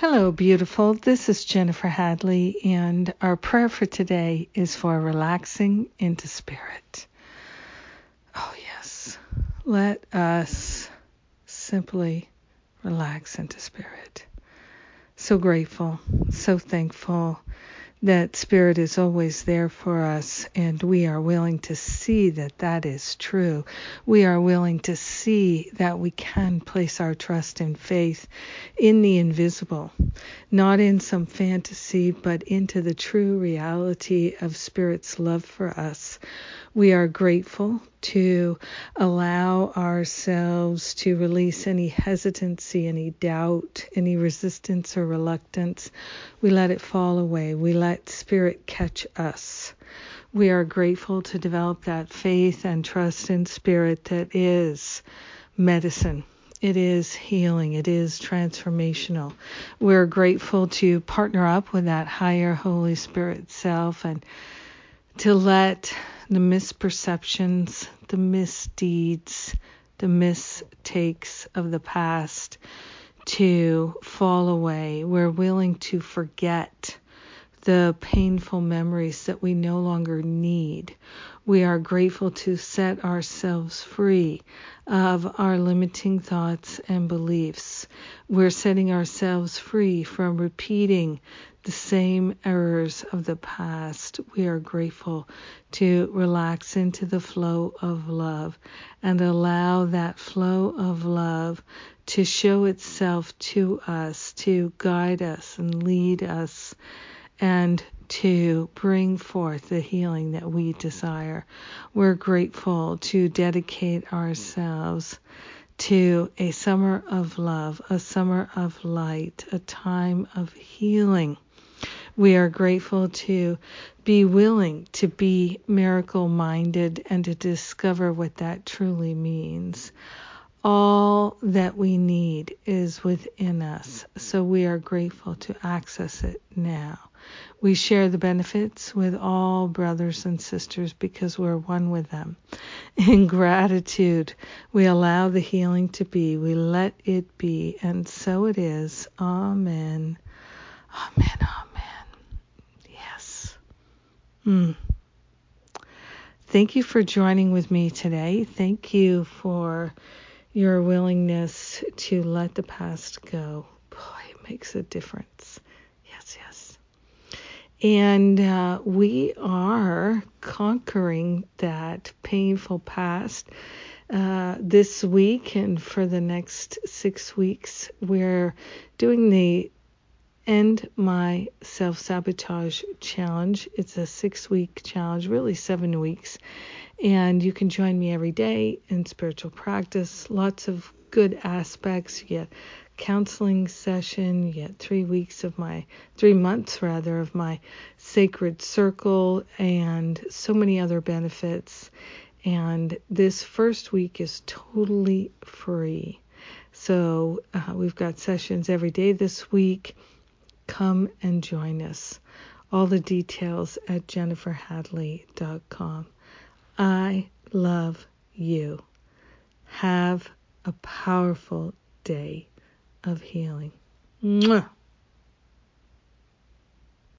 Hello, beautiful. This is Jennifer Hadley, and our prayer for today is for relaxing into spirit. Oh, yes. Let us simply relax into spirit. So grateful, so thankful that Spirit is always there for us, and we are willing to see that that is true. We are willing to see that we can place our trust and faith in the invisible, not in some fantasy, but into the true reality of Spirit's love for us. We are grateful to allow ourselves to release any hesitancy, any doubt, any resistance or reluctance. We let it fall away. We let Spirit catch us. We are grateful to develop that faith and trust in Spirit that is medicine. It is healing. It is transformational. We're grateful to partner up with that higher Holy Spirit self and to let the misperceptions, the misdeeds, the mistakes of the past to fall away. We're willing to forget the painful memories that we no longer need. We are grateful to set ourselves free of our limiting thoughts and beliefs. We're setting ourselves free from repeating the same errors of the past. We are grateful to relax into the flow of love and allow that flow of love to show itself to us, to guide us and lead us and to bring forth the healing that we desire. We're grateful to dedicate ourselves to a summer of love, a summer of light, a time of healing. We are grateful to be willing to be miracle minded and to discover what that truly means. All that we need is within us, so we are grateful to access it now. We share the benefits with all brothers and sisters because we're one with them. In gratitude, we allow the healing to be. We let it be. And so it is. Amen. Amen. Amen. Yes. Mm. Thank you for joining with me today. Thank you for your willingness to let the past go. Boy, it makes a difference. Yes, yes. And uh, we are conquering that painful past. Uh, this week and for the next six weeks, we're doing the End My Self Sabotage Challenge. It's a six week challenge, really seven weeks. And you can join me every day in spiritual practice. Lots of good aspects. You get counseling session. You get three weeks of my, three months rather, of my sacred circle and so many other benefits. And this first week is totally free. So uh, we've got sessions every day this week. Come and join us. All the details at jenniferhadley.com. I love you. Have a powerful day of healing. Mwah.